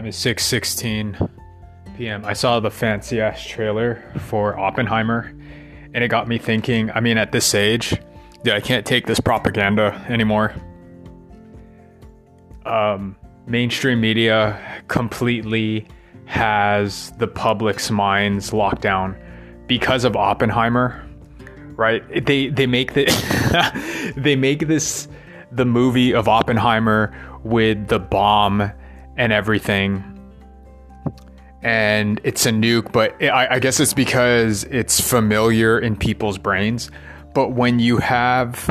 Time is 6:16 p.m. I saw the fancy ass trailer for Oppenheimer and it got me thinking, I mean at this age, dude, I can't take this propaganda anymore. Um, mainstream media completely has the public's minds locked down because of Oppenheimer, right? They they make the they make this the movie of Oppenheimer with the bomb and everything. And it's a nuke, but I, I guess it's because it's familiar in people's brains. But when you have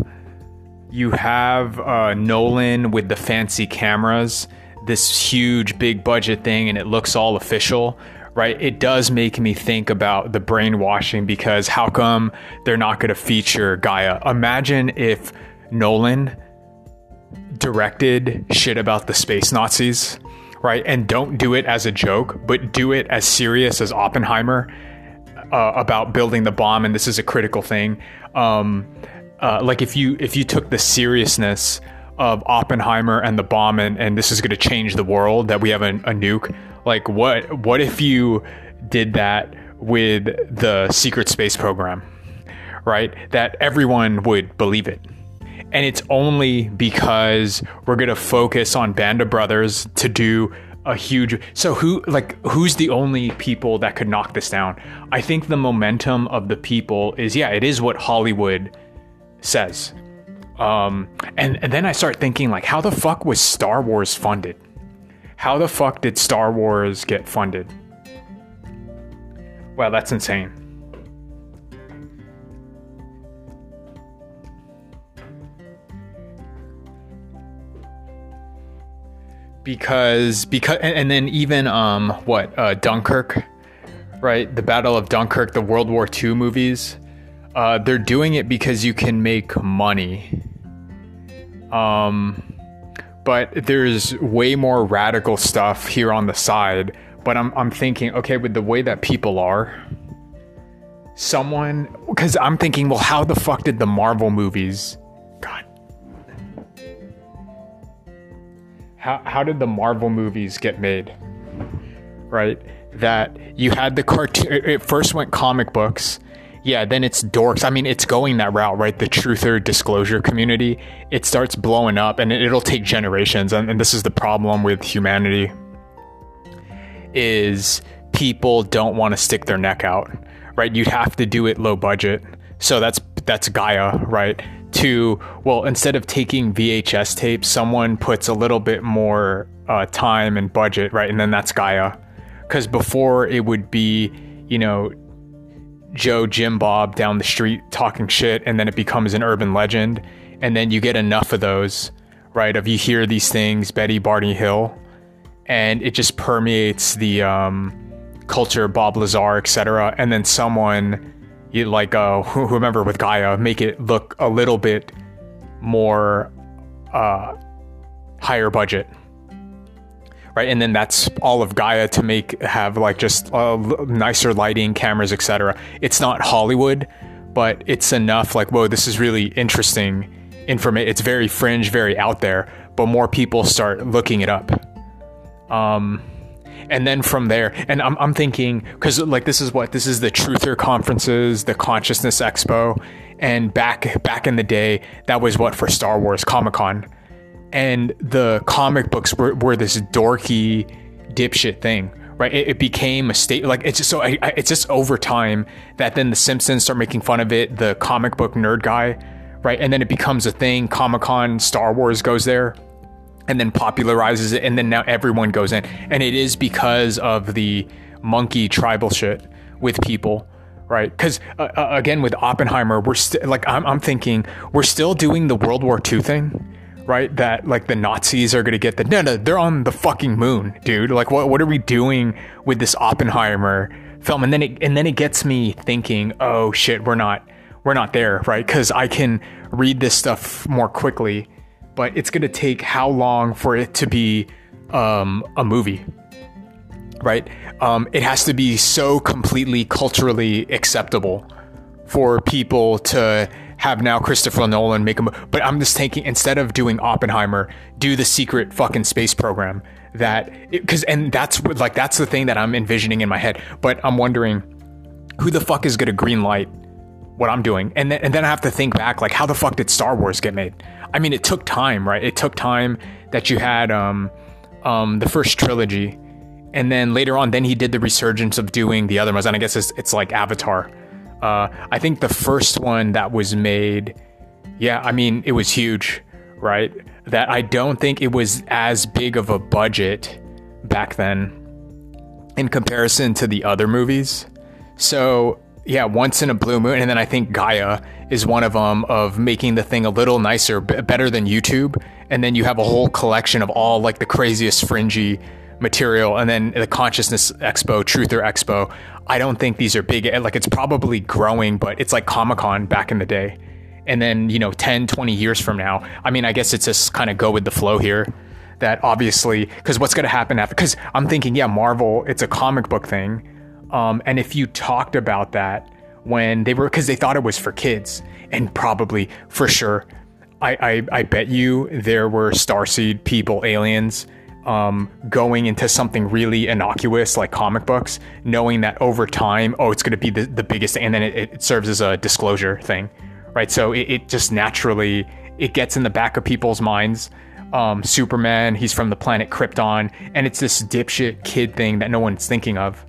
you have uh, Nolan with the fancy cameras, this huge big budget thing, and it looks all official, right? It does make me think about the brainwashing because how come they're not going to feature Gaia? Imagine if Nolan directed shit about the space Nazis right? And don't do it as a joke, but do it as serious as Oppenheimer uh, about building the bomb. And this is a critical thing. Um, uh, like if you if you took the seriousness of Oppenheimer and the bomb, and, and this is going to change the world that we have a, a nuke. Like what what if you did that with the secret space program, right? That everyone would believe it. And it's only because we're going to focus on Band of Brothers to do a huge so who like who's the only people that could knock this down? I think the momentum of the people is yeah it is what hollywood says. Um and, and then i start thinking like how the fuck was star wars funded? How the fuck did star wars get funded? Well that's insane because because and, and then even um what uh, Dunkirk, right? The Battle of Dunkirk, the World War II movies. Uh, they're doing it because you can make money. Um, but there's way more radical stuff here on the side. But I'm I'm thinking, okay, with the way that people are, someone because I'm thinking, well, how the fuck did the Marvel movies? How, how did the Marvel movies get made? Right? That you had the cartoon, it first went comic books. Yeah, then it's dorks. I mean, it's going that route, right? The truther disclosure community. It starts blowing up and it'll take generations. And, this is the problem with humanity is people don't want to stick their neck out, right? You'd have to do it low budget. So that's that's Gaia, right? To well instead of taking vhs tapes someone puts a little bit more uh, time and budget right? And then that's gaia. Because before it would be you know joe jim bob down the street talking shit and then it becomes an urban legend. And then you get enough of those right? Of you hear these things betty barney hill. And it just permeates the um, culture bob lazar etc and then someone you like uh, whoever with Gaia make it look a little bit more uh, higher budget, right? And then that's all of Gaia to make have like just uh, nicer lighting, cameras, etc. It's not Hollywood, but it's enough. Like, whoa, this is really interesting information. It's very fringe, very out there, but more people start looking it up. Um, and then from there and i'm, I'm thinking because like this is what this is the truther conferences the consciousness expo. And back back in the day that was what for star wars comic-con. And the comic books were, were this dorky dipshit thing right? It, it became a state like it's just so I, I, it's just over time that then the simpsons start making fun of it the comic book nerd guy right? And then it becomes a thing. Comic-con star wars goes there and then popularizes it and then now everyone goes in. And it is because of the monkey tribal shit with people right? Because uh, uh, again with oppenheimer we're still like I'm, I'm thinking we're still doing the world war ii thing right? That like the nazis are gonna get the no no they're on the fucking moon dude. Like what, what are we doing with this oppenheimer film? And then it and then it gets me thinking oh shit we're not we're not there right? Because i can read this stuff more quickly but it's going to take how long for it to be um, a movie? Right? Um, it has to be so completely culturally acceptable for people to have now Christopher Nolan make a but I'm just thinking instead of doing Oppenheimer, do the secret fucking space program that because and that's like that's the thing that I'm envisioning in my head. But I'm wondering who the fuck is gonna green light what I'm doing, and then and then I have to think back like how the fuck did Star Wars get made? I mean, it took time, right? It took time that you had um um the first trilogy, and then later on, then he did the resurgence of doing the other ones, and I guess it's, it's like Avatar uh, I think the first one that was made, yeah, I mean, it was huge, right? That I don't think it was as big of a budget back then in comparison to the other movies. So, yeah, once in a blue moon. And then I think Gaia is one of them of making the thing a little nicer, b- better than YouTube. And then you have a whole collection of all like the craziest fringy material. And then the Consciousness Expo, Truther Expo. I don't think these are big. Like it's probably growing, but it's like Comic Con back in the day. And then, you know, 10, 20 years from now, I mean, I guess it's just kind of go with the flow here. That obviously, because what's going to happen after, because I'm thinking, yeah, Marvel, it's a comic book thing. Um, and if you talked about that when they were, because they thought it was for kids, and probably for sure, I, I, I bet you there were Starseed people, aliens um, going into something really innocuous like comic books, knowing that over time, oh, it's going to be the, the biggest, and then it, it, serves as a disclosure thing, right? So it, it, just naturally it gets in the back of people's minds. Um, Superman, he's from the planet Krypton, and it's this dipshit kid thing that no one's thinking of.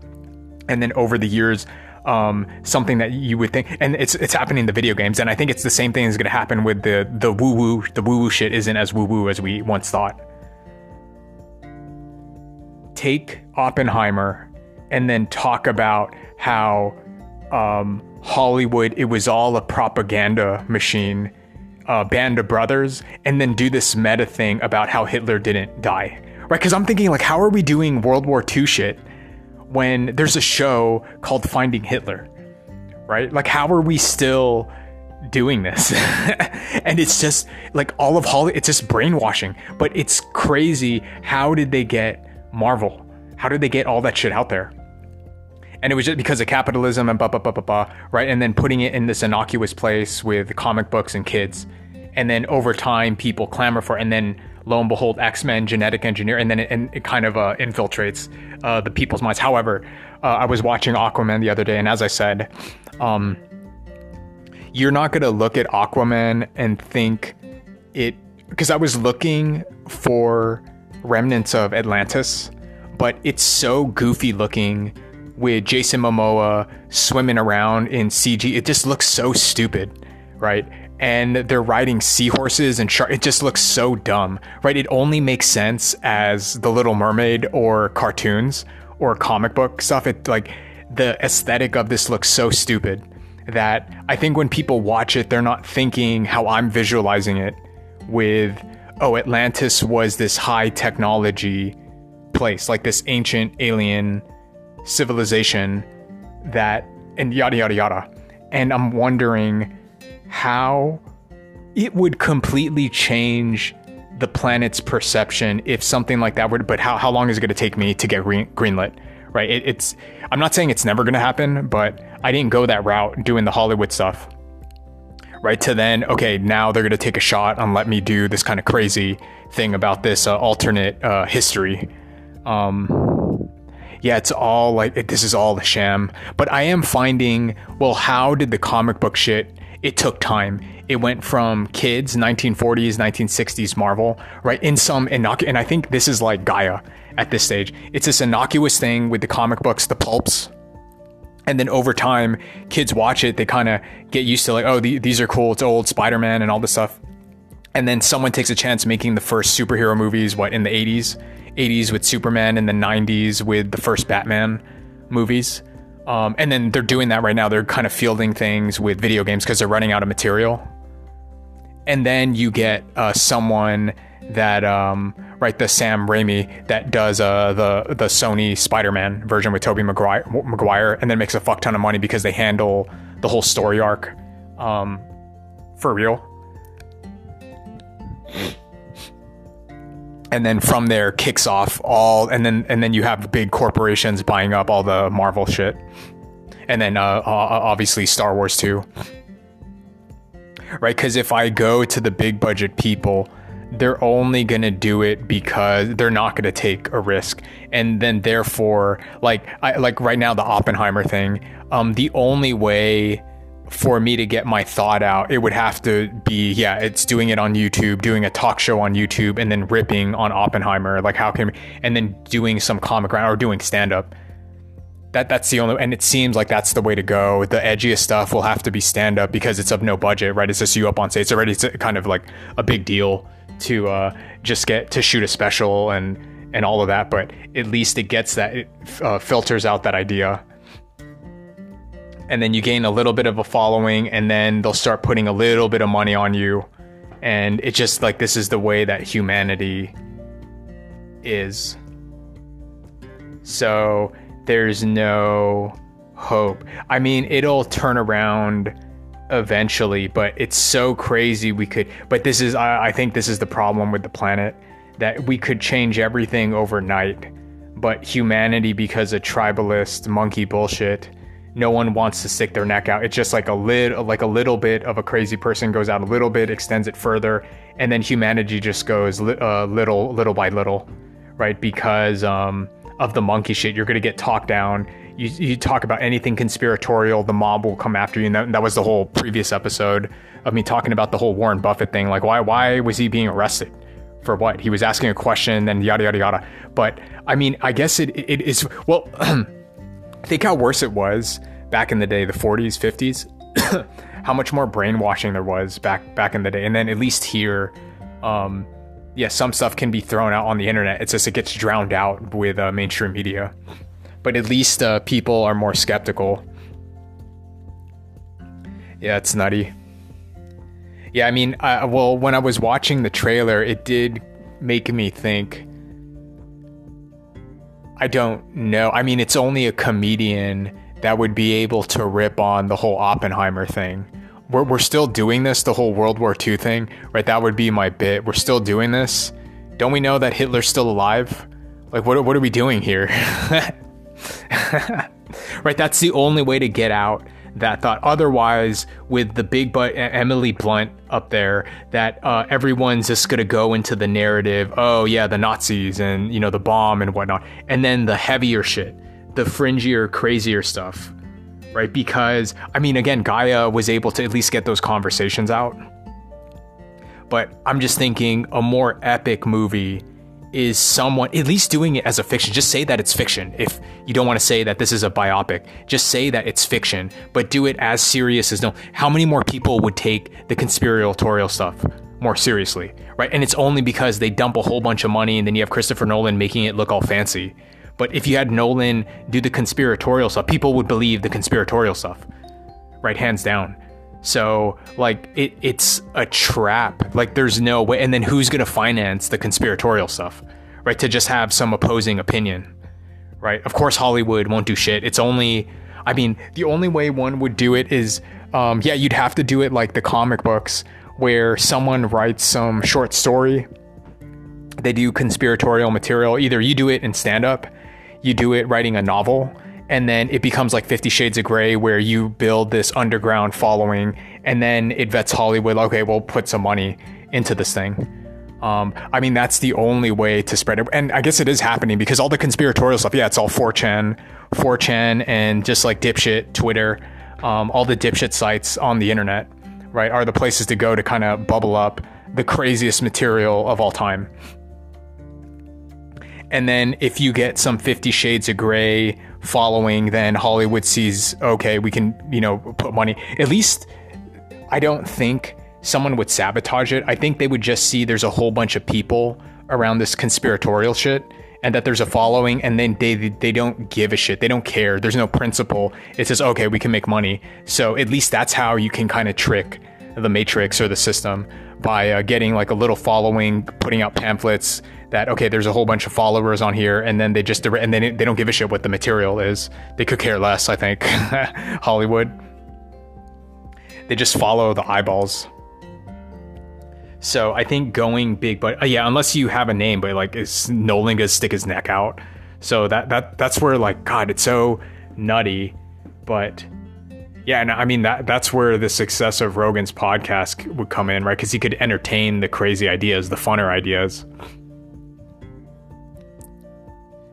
And then over the years, um, something that you would think, and it's it's happening in the video games, and I think it's the same thing is going to happen with the the woo woo. The woo woo shit isn't as woo woo as we once thought take Oppenheimer and then talk about how um, Hollywood, it was all a propaganda machine, uh, band of brothers, and then do this meta thing about how Hitler didn't die. Right? Because I'm thinking, like, how are we doing World War II shit when there's a show called Finding Hitler? Right? Like, how are we still doing this? and it's just like all of Hollywood, it's just brainwashing. But it's crazy. How did they get Marvel. How did they get all that shit out there? And it was just because of capitalism and blah, blah, blah, blah, blah, right? And then putting it in this innocuous place with comic books and kids. And then over time, people clamor for it. And then lo and behold, X Men, genetic engineer, and then it, and it kind of uh, infiltrates uh, the people's minds. However, uh, I was watching Aquaman the other day, and as I said, um, you're not to look at Aquaman and think it because I was looking for remnants of Atlantis, but it's so goofy looking with Jason Momoa swimming around in CG. It just looks so stupid, right? And they're riding seahorses and shark. It just looks so dumb, right? It only makes sense as The Little Mermaid or cartoons or comic book stuff. It like the aesthetic of this looks so stupid that I think when people watch it, they're not thinking how I'm visualizing it with oh, Atlantis was this high technology place, like this ancient alien civilization that, and yada, yada, yada. And I'm wondering how it would completely change the planet's perception if something like that would, but how, how long is it going to take me to get green, greenlit? Right. It, it's, I'm not saying it's never going to happen, but I didn't go that route doing the Hollywood stuff right to then okay now they're going to take a shot and let me do this kind of crazy thing about this uh, alternate uh, history um, yeah it's all like this is all a sham but i am finding well how did the comic book shit it took time. It went from kids 1940s 1960s marvel right in some innocu- and i think this is like gaia at this stage. It's this innocuous thing with the comic books the pulps and then over time kids watch it they kind of get used to like oh the, these are cool it's old spider-man and all this stuff. And then someone takes a chance making the first superhero movies what in the 80s 80s with superman and the 90s with the first batman movies um, and then they're doing that right now they're kind of fielding things with video games because they're running out of material and then you get uh, someone that um, right the Sam Raimi that does uh, the the Sony Spider-Man version with Tobey Maguire, Maguire and then makes a fuck ton of money because they handle the whole story arc um, for real. And then from there kicks off all and then and then you have big corporations buying up all the Marvel shit. And then uh, obviously Star Wars too. right? Because if I go to the big budget people, they're only going to do it because they're not going to take a risk and then therefore like I, like right now the oppenheimer thing um the only way for me to get my thought out it would have to be yeah it's doing it on youtube doing a talk show on youtube and then ripping on oppenheimer like how can and then doing some comic or doing stand up that that's the only and it seems like that's the way to go. The edgiest stuff will have to be stand up because it's of no budget right? It's just you up on stage. It's already kind of like a big deal to uh, just get to shoot a special and and all of that but at least it gets that it uh, filters out that idea and then you gain a little bit of a following and then they'll start putting a little bit of money on you and it's just like this is the way that humanity is so there's no hope. I mean, it'll turn around eventually, but it's so crazy we could. But this is, I, I think, this is the problem with the planet that we could change everything overnight. But humanity, because of tribalist monkey bullshit, no one wants to stick their neck out. It's just like a little, like a little bit of a crazy person goes out a little bit, extends it further, and then humanity just goes uh, little, little by little, right? Because um, of the monkey shit. You're to get talked down. You, you talk about anything conspiratorial, the mob will come after you. And that, that was the whole previous episode of me talking about the whole Warren Buffett thing. Like, why, why was he being arrested? For what? He was asking a question and yada, yada, yada. But I mean, I guess it, it is, well, think how worse it was back in the day, the 40s, 50s, how much more brainwashing there was back, back in the day. And then at least here, um, yeah, some stuff can be thrown out on the internet. It's just it gets drowned out with uh, mainstream media. But at least uh, people are more skeptical. Yeah, it's nutty. Yeah, I mean, uh, well, when I was watching the trailer, it did make me think. I don't know. I mean, it's only a comedian that would be able to rip on the whole Oppenheimer thing we're, we're still doing this, the whole World War II thing, right? That would be my bit. We're still doing this. Don't we know that Hitler's still alive? Like, what, what are we doing here? right? That's the only way to get out that thought. Otherwise, with the big butt Emily Blunt up there, that uh, everyone's just gonna go into the narrative. Oh yeah, the Nazis and you know the bomb and whatnot, and then the heavier shit, the fringier, crazier stuff right? Because, I mean, again, Gaia was able to at least get those conversations out. But I'm just thinking a more epic movie is someone at least doing it as a fiction. Just say that it's fiction. If you don't want to say that this is a biopic, just say that it's fiction, but do it as serious as no. How many more people would take the conspiratorial stuff more seriously, right? And it's only because they dump a whole bunch of money and then you have Christopher Nolan making it look all fancy. But if you had Nolan do the conspiratorial stuff, people would believe the conspiratorial stuff, right? Hands down. So like it, it's a trap. Like there's no way. And then who's gonna finance the conspiratorial stuff, right? To just have some opposing opinion, right? Of course, Hollywood won't do shit. It's only, I mean, the only way one would do it is, um, yeah, you'd have to do it like the comic books where someone writes some short story. They do conspiratorial material. Either you do it in stand up you do it writing a novel and then it becomes like 50 shades of gray where you build this underground following and then it vets hollywood okay we'll put some money into this thing. Um, i mean that's the only way to spread it. And i guess it is happening because all the conspiratorial stuff yeah it's all 4chan 4chan and just like dipshit twitter. Um, all the dipshit sites on the internet right are the places to go to kind of bubble up the craziest material of all time. And then if you get some 50 shades of gray following, then Hollywood sees, okay, we can, you know, put money. At least I don't think someone would sabotage it. I think they would just see there's a whole bunch of people around this conspiratorial shit and that there's a following and then they they don't give a shit. They don't care. There's no principle. It says, okay, we can make money. So at least that's how you can kind of trick the matrix or the system by uh, getting like a little following, putting out pamphlets, that okay, there's a whole bunch of followers on here, and then they just and then they don't give a shit what the material is. They could care less. I think Hollywood. They just follow the eyeballs. So I think going big, but uh, yeah, unless you have a name, but like is Nolan gonna stick his neck out? So that that that's where like God, it's so nutty, but Yeah, and I mean that that's where the success of Rogan's podcast would come in, right? Because he could entertain the crazy ideas, the funner ideas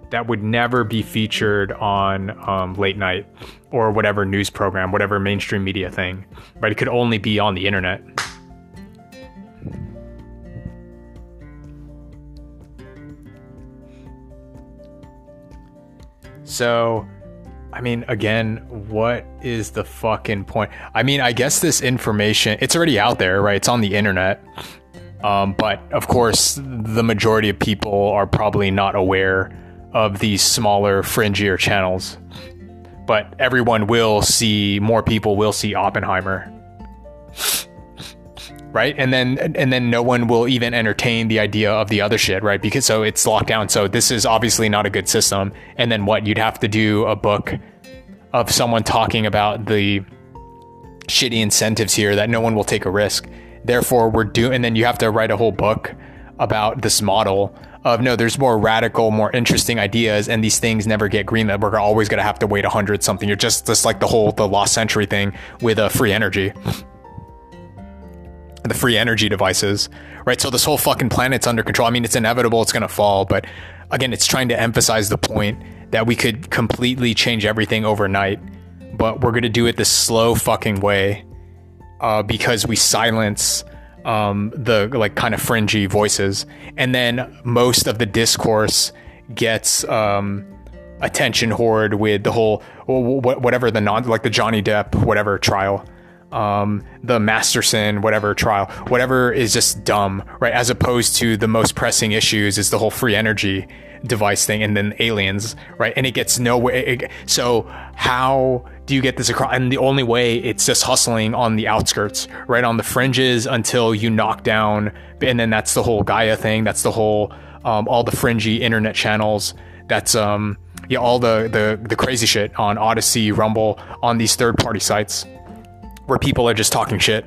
that would never be featured on um, late night or whatever news program, whatever mainstream media thing, right? It could only be on the internet. So, I mean, again, what is the fucking point? I mean, I guess this information, it's already out there, right? It's on the internet. Um, but of course, the majority of people are probably not aware of these smaller, fringier channels. But everyone will see, more people will see Oppenheimer. Right? And then and then no one will even entertain the idea of the other shit, right? Because so it's locked down. So this is obviously not a good system. And then what? You'd have to do a book of someone talking about the shitty incentives here that no one will take a risk. Therefore, we're doing, and then you have to write a whole book about this model of no, there's more radical, more interesting ideas, and these things never get greenlit. We're always going to have to wait a hundred something. You're just just like the whole the lost century thing with uh, free energy, the free energy devices, right? So this whole fucking planet's under control. I mean, it's inevitable; it's going to fall, but again, it's trying to emphasize the point that we could completely change everything overnight, but we're going to do it the slow fucking way uh, because we silence um, the like kind of fringy voices, and then most of the discourse gets um, attention hoard with the whole whatever the non like the Johnny Depp whatever trial, um, the Masterson whatever trial, whatever is just dumb, right? As opposed to the most pressing issues is the whole free energy device thing, and then aliens, right? And it gets nowhere. So how do you get this across? And the only way it's just hustling on the outskirts, right on the fringes until you knock down. And then that's the whole Gaia thing. That's the whole um, all the fringy internet channels. That's um yeah all the the the crazy shit on Odysee, Rumble, on these third party sites where people are just talking shit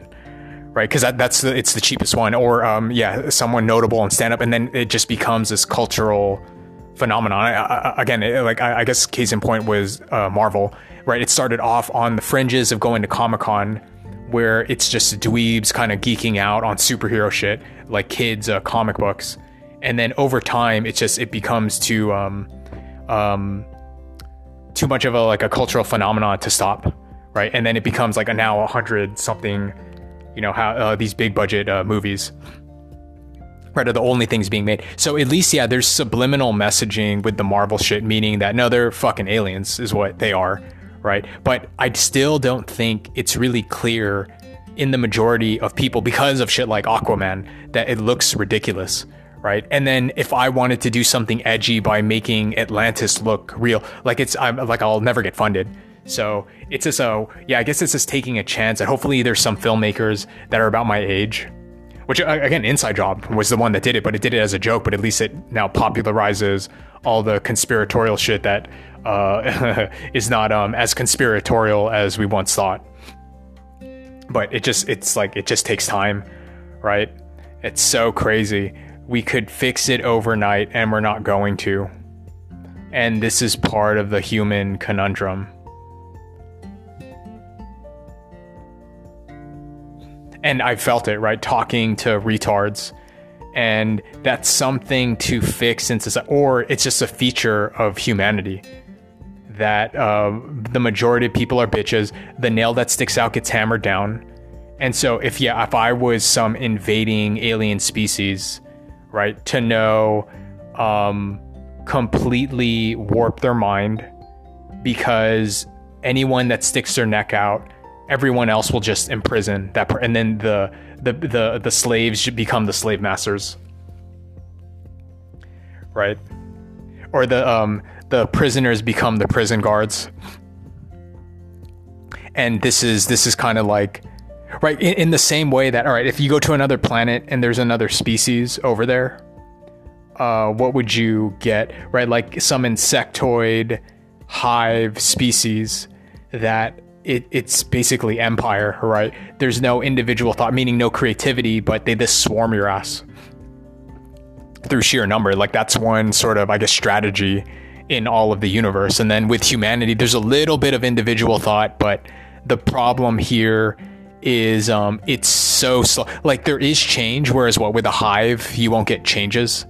right? Because that, that's the, it's the cheapest one, or um, yeah, someone notable and stand up, and then it just becomes this cultural phenomenon. I, I, again, it, like I, I, guess case in point was uh, Marvel right? It started off on the fringes of going to Comic Con, where it's just dweebs kind of geeking out on superhero shit, like kids' uh, comic books, and then over time, it just it becomes too um, um, too much of a like a cultural phenomenon to stop, right? And then it becomes like a now a hundred something, you know, how uh, these big budget uh, movies right are the only things being made so at least yeah there's subliminal messaging with the marvel shit meaning that no they're fucking aliens is what they are right? But I still don't think it's really clear in the majority of people because of shit like Aquaman that it looks ridiculous, right? And then if I wanted to do something edgy by making Atlantis look real, like it's I'm like I'll never get funded. So it's just so yeah, I guess it's just taking a chance. And hopefully there's some filmmakers that are about my age. Which again, Inside Job was the one that did it, but it did it as a joke. But at least it now popularizes all the conspiratorial shit that uh, is not um, as conspiratorial as we once thought. But it just it's like it just takes time, right? It's so crazy. We could fix it overnight and we're not going to. And this is part of the human conundrum. And I felt it, right? Talking to retards and that's something to fix in or it's just a feature of humanity that uh, the majority of people are bitches. The nail that sticks out gets hammered down. And so, if yeah, if I was some invading alien species, right, to know, um, completely warp their mind because anyone that sticks their neck out, everyone else will just imprison that, per- and then the the the the slaves become the slave masters, right? Or the um the prisoners become the prison guards. And this is this is kind of like right in, in, the same way that all right, if you go to another planet and there's another species over there, uh, what would you get? Right, like some insectoid hive species that it, it's basically empire, right? There's no individual thought, meaning no creativity, but they just swarm your ass through sheer number. Like that's one sort of, I guess, strategy in all of the universe. And then with humanity, there's a little bit of individual thought, but the problem here is um, it's so slow. Like there is change, whereas what with a hive you won't get changes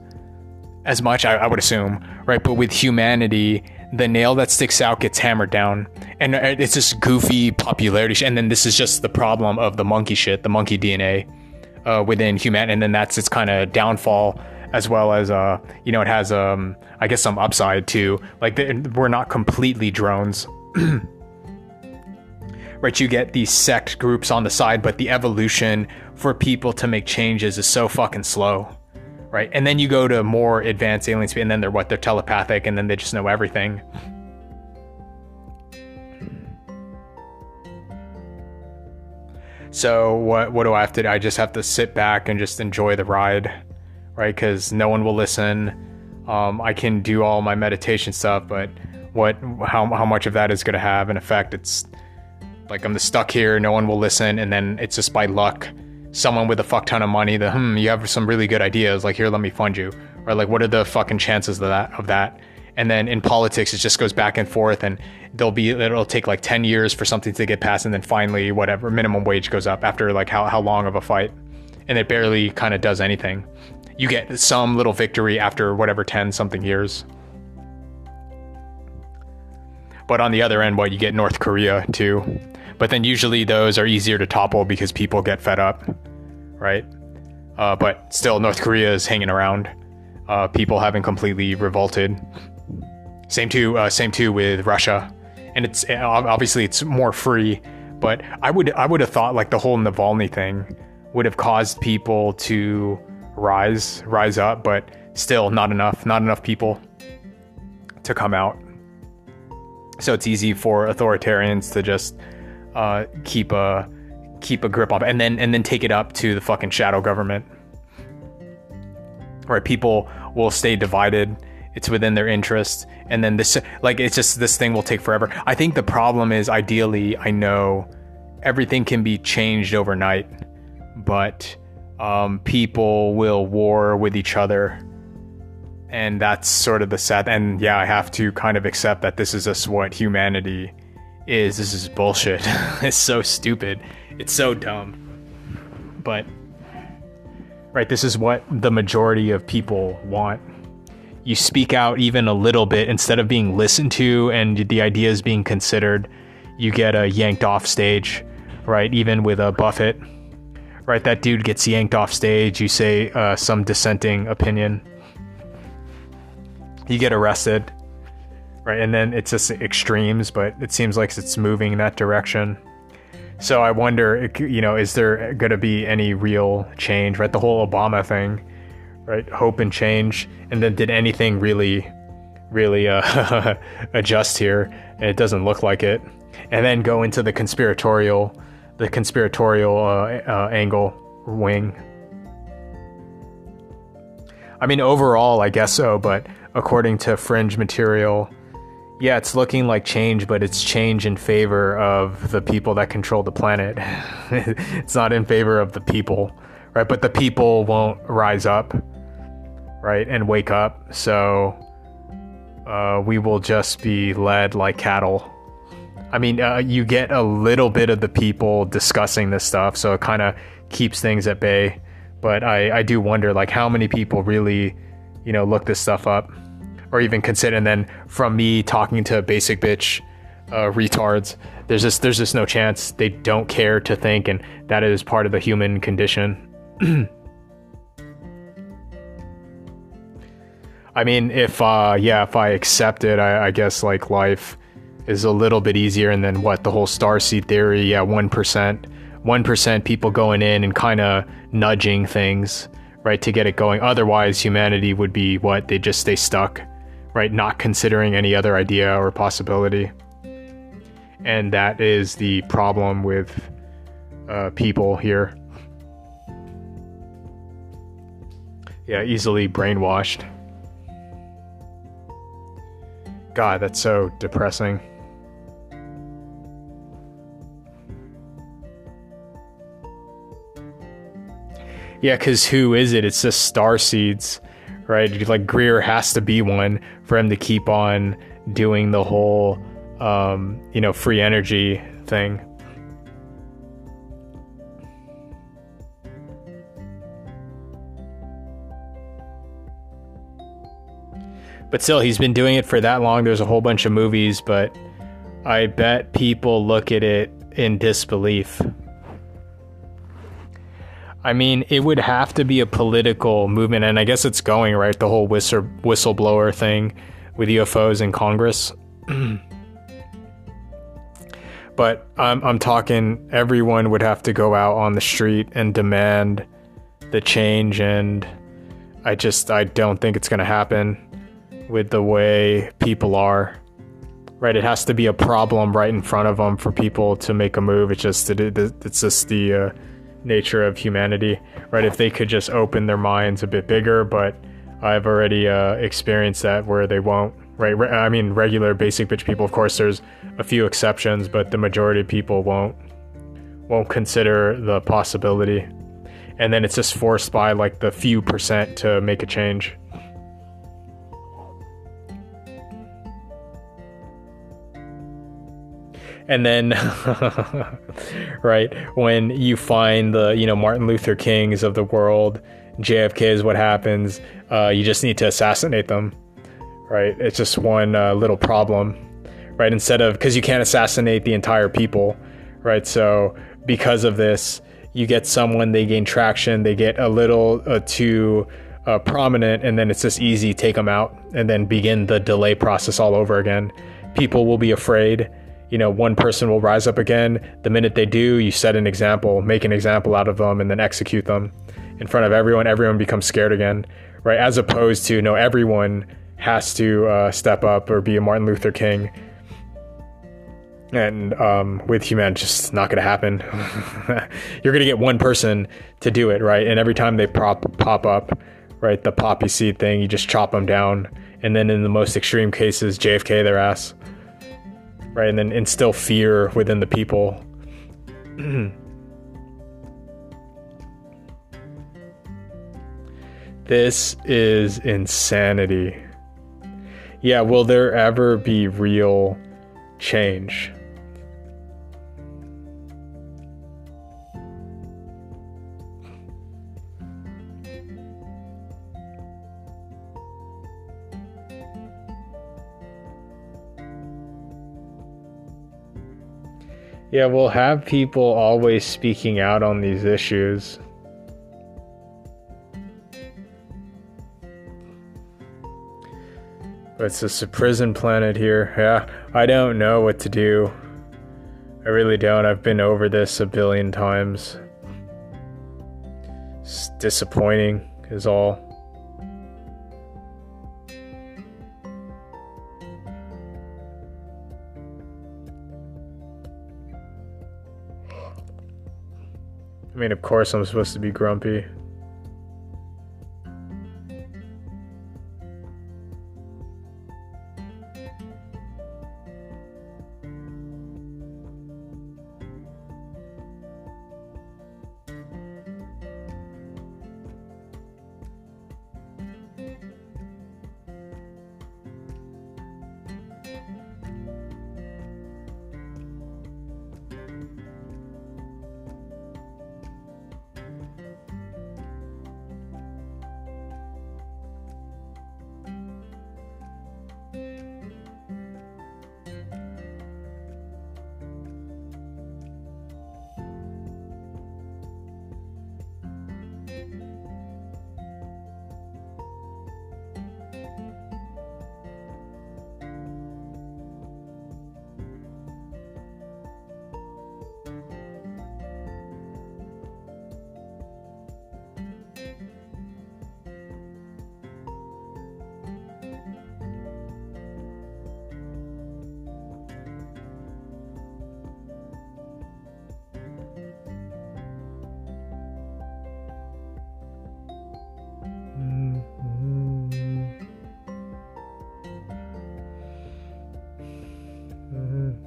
as much. I, I would assume, right? But with humanity, the nail that sticks out gets hammered down, and uh, it's just goofy popularity. And then this is just the problem of the monkey shit, the monkey DNA uh, within human, and then that's its kind of downfall as well as uh you know it has um I guess some upside too. Like we're not completely drones. right, you get these sect groups on the side, but the evolution for people to make changes is so fucking slow. Right? And then you go to more advanced aliens, and then they're what? They're telepathic, and then they just know everything. So what what do I have to do? I just have to sit back and just enjoy the ride, right? Because no one will listen. Um, I can do all my meditation stuff, but what how how much of that is going to have an effect? It's like I'm stuck here, no one will listen, and then it's just by luck, someone with a fuck ton of money that hmm, you have some really good ideas, like here, let me fund you, or like what are the fucking chances of that of that? And then in politics, it just goes back and forth, and there'll be it'll take like ten years for something to get passed, and then finally, whatever minimum wage goes up after like how how long of a fight, and it barely kind of does anything. You get some little victory after whatever ten something years. But on the other end, what you get North Korea too. But then usually those are easier to topple because people get fed up, right? Uh, but still, North Korea is hanging around. Uh, people haven't completely revolted. Same too. Uh, same too with Russia, and it's uh, obviously it's more free. But I would I would have thought like the whole Navalny thing would have caused people to rise rise up, but still not enough. Not enough people to come out. So it's easy for authoritarians to just uh, keep a keep a grip on, and then and then take it up to the fucking shadow government. Right, people will stay divided. It's within their interest, and then this like it's just this thing will take forever. I think the problem is ideally, I know everything can be changed overnight, but um, people will war with each other and that's sort of the sad and yeah i have to kind of accept that this is just what humanity is this is bullshit. it's so stupid. It's so dumb. But right, this is what the majority of people want. You speak out even a little bit instead of being listened to and the ideas being considered, you get a yanked off stage, right? Even with a Buffett, right? That dude gets yanked off stage. You say uh, some dissenting opinion, you get arrested right? And then it's just extremes, but it seems like it's moving in that direction. So I wonder, you know, is there going to be any real change, right? The whole Obama thing, right? Hope and change, and then did anything really, really uh, adjust here? And it doesn't look like it. And then go into the conspiratorial, the conspiratorial uh, uh, angle wing. I mean, overall, I guess so, but according to fringe material, yeah, it's looking like change, but it's change in favor of the people that control the planet. it's not in favor of the people, right? But the people won't rise up, right, and wake up. So uh, we will just be led like cattle. I mean, uh, you get a little bit of the people discussing this stuff, so it kind of keeps things at bay. But I, I do wonder, like, how many people really, you know, look this stuff up or even consider. And then from me talking to basic bitch uh, retards, there's just there's just no chance they don't care to think, and that is part of the human condition. I mean, if uh, yeah, if I accept it, I, I guess like life is a little bit easier. And then what the whole star seed theory? Yeah, one percent, one percent people going in and kind of nudging things right to get it going. Otherwise, humanity would be what they just stay stuck right? Not considering any other idea or possibility. And that is the problem with uh, people here. Yeah, easily brainwashed. God, that's so depressing. Yeah, because who is it? It's just star seeds right? Like Greer has to be one for him to keep on doing the whole, um, you know, free energy thing. But still, he's been doing it for that long. There's a whole bunch of movies, but I bet people look at it in disbelief. I mean, it would have to be a political movement, and I guess it's going right. The whole whistle whistleblower thing with UFOs in Congress. but I'm I'm talking. Everyone would have to go out on the street and demand the change, and I just I don't think it's going to happen with the way people are. Right, it has to be a problem right in front of them for people to make a move. It's just it, it's just the uh, nature of humanity, right? If they could just open their minds a bit bigger, but I've already uh, experienced that where they won't, right? I mean, regular basic bitch people, of course, there's a few exceptions, but the majority of people won't won't consider the possibility, and then it's just forced by like the few percent to make a change. And then right when you find the you know martin luther kings of the world jfk is what happens uh, you just need to assassinate them right? It's just one uh, little problem right? Instead of because you can't assassinate the entire people right? So because of this you get someone they gain traction they get a little uh, too uh, prominent and then it's just easy take them out and then begin the delay process all over again. People will be afraid you know, one person will rise up again. The minute they do, you set an example, make an example out of them, and then execute them in front of everyone. Everyone becomes scared again, right? As opposed to, no, everyone has to uh, step up or be a Martin Luther King. And um, with humanity, just not going to happen. You're going to get one person to do it, right? And every time they pop pop up, right, the poppy seed thing, you just chop them down. And then in the most extreme cases, JFK their ass right? And then instill fear within the people. this is insanity. Yeah, will there ever be real change? Yeah, we'll have people always speaking out on these issues. But it's just a prison planet here. Yeah, I don't know what to do. I really don't. I've been over this a billion times. It's disappointing, is all. Mean, of course, I'm supposed to be grumpy.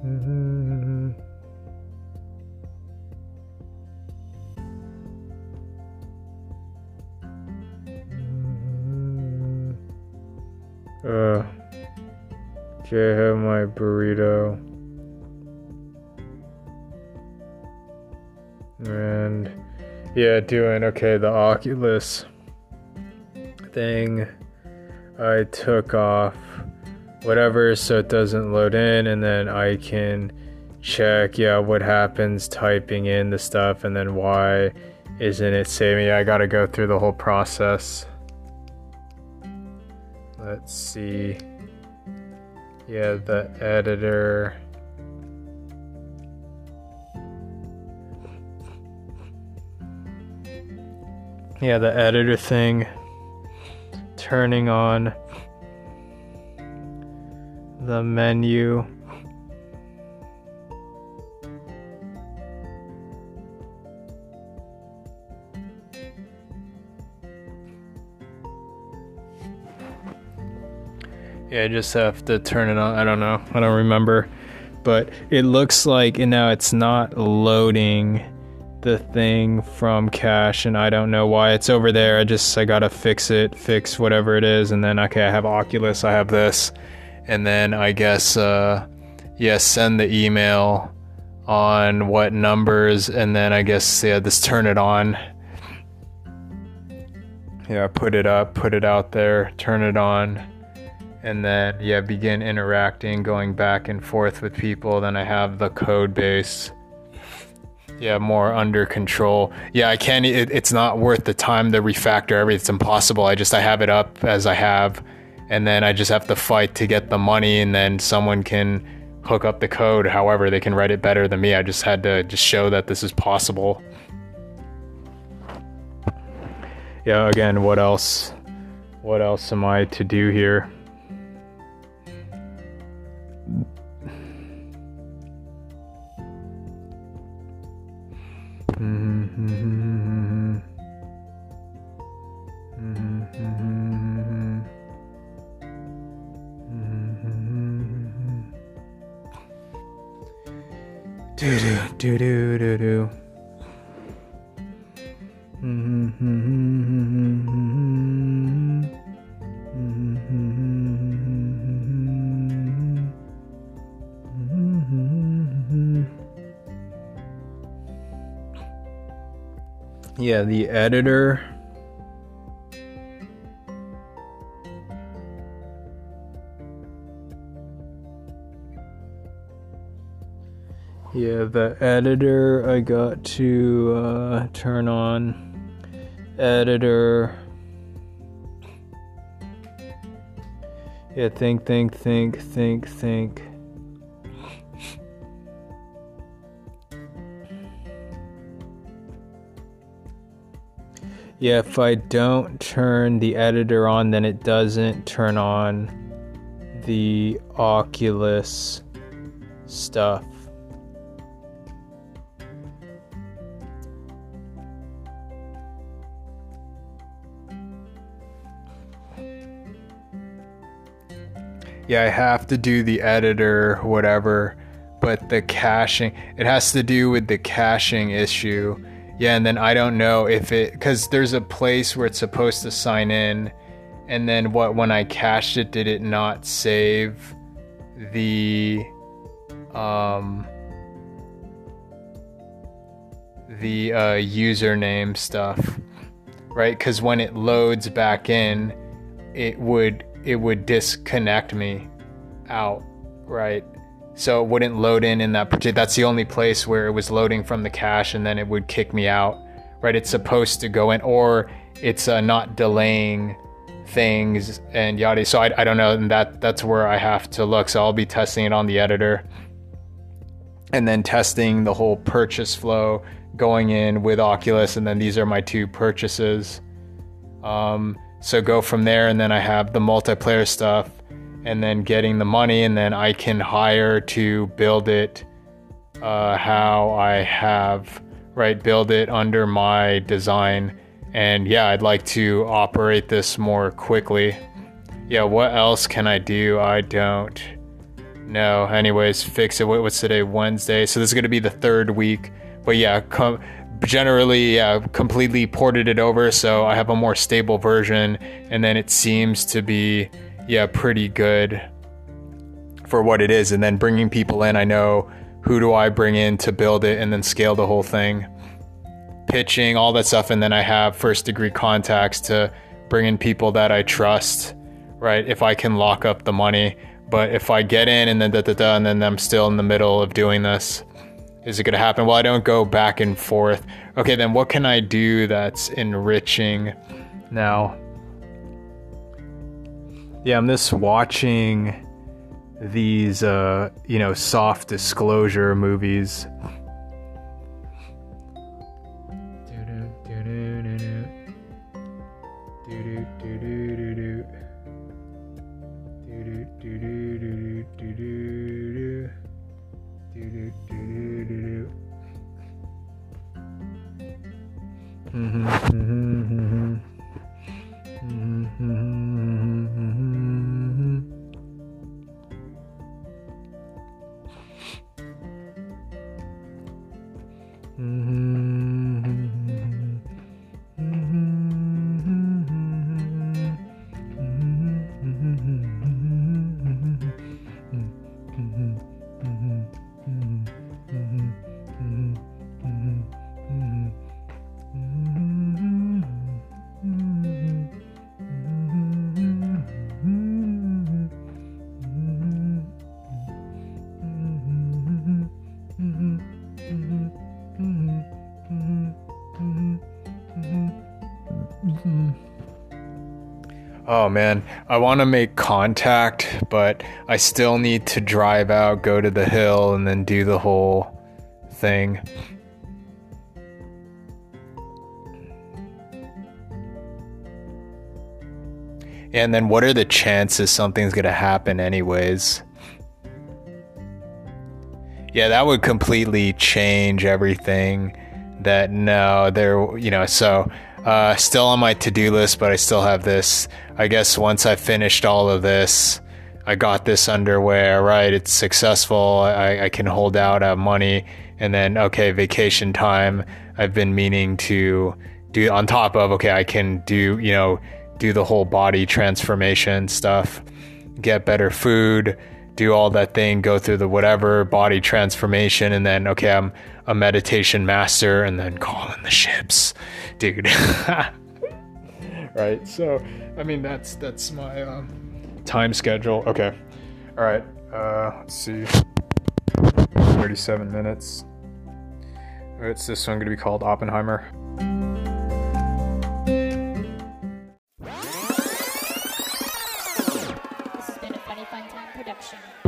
Uh, can I have my burrito? And yeah, doing okay. The Oculus thing. I took off whatever so it doesn't load in and then I can check yeah what happens typing in the stuff and then why isn't it saving? I gotta go through the whole process. Let's see. Yeah the editor. Yeah the editor thing. Turning on the menu. Yeah, I just have to turn it on. I don't know. I don't remember. But it looks like and now it's not loading the thing from cache and I don't know why it's over there. I just I gotta fix it, fix whatever it is, and then okay, I have Oculus, I have this, and then I guess uh yeah, send the email on what numbers and then I guess yeah, just turn it on. Yeah, put it up, put it out there, turn it on. And then yeah begin interacting going back and forth with people. Then i have the code base. Yeah more under control. Yeah i can't it, it's not worth the time to refactor everything it's impossible. I just i have it up as i have and then i just have to fight to get the money and then someone can hook up the code however they can write it better than me. I just had to just show that this is possible. Yeah again what else what else am i to do here mm-hmm, mm-hmm, mm-hmm, Do do do do do do. Yeah, the editor. Yeah, the editor I got to uh, turn on. Editor. Yeah, think, think, think, think, think. Yeah, if I don't turn the editor on, then it doesn't turn on the Oculus stuff. Yeah, I have to do the editor, whatever, but the caching, it has to do with the caching issue yeah, and then I don't know if it because there's a place where it's supposed to sign in, and then what when I cached it, did it not save the um the uh, username stuff, right? Because when it loads back in, it would it would disconnect me out, right? so it wouldn't load in in that particular that's the only place where it was loading from the cache and then it would kick me out right it's supposed to go in or it's uh, not delaying things and yada so I, I don't know and that that's where i have to look so i'll be testing it on the editor and then testing the whole purchase flow going in with oculus and then these are my two purchases um, so go from there and then i have the multiplayer stuff and then getting the money, and then I can hire to build it uh, how I have, right? Build it under my design. And yeah, I'd like to operate this more quickly. Yeah, what else can I do? I don't know. Anyways, fix it. What's today? Wednesday. So this is going to be the third week. But yeah, com- generally, yeah, completely ported it over. So I have a more stable version. And then it seems to be yeah, pretty good for what it is. And then bringing people in, I know who do I bring in to build it and then scale the whole thing, pitching, all that stuff. And then I have first degree contacts to bring in people that I trust, right? If I can lock up the money. But if I get in and then da da da, and then I'm still in the middle of doing this, is it going to happen? Well, I don't go back and forth. Okay, then what can I do that's enriching now? Yeah, I'm just watching these, uh, you know, soft disclosure movies. Oh man, I want to make contact, but I still need to drive out, go to the hill, and then do the whole thing. And then what are the chances something's going to happen anyways? Yeah, that would completely change everything. That no, there, you know, so uh, still on my to do list, but I still have this. I guess once I finished all of this, I got this underwear, right? It's successful. I, I can hold out uh, money. And then, okay, vacation time. I've been meaning to do on top of, okay, I can do, you know, do the whole body transformation stuff, get better food, do all that thing, go through the whatever body transformation, and then okay, I'm a meditation master, and then call in the ships, dude. right. So, I mean, that's that's my um, time schedule. Okay. All right. Uh, let's see. Thirty-seven minutes. It's this one going to be called Oppenheimer. This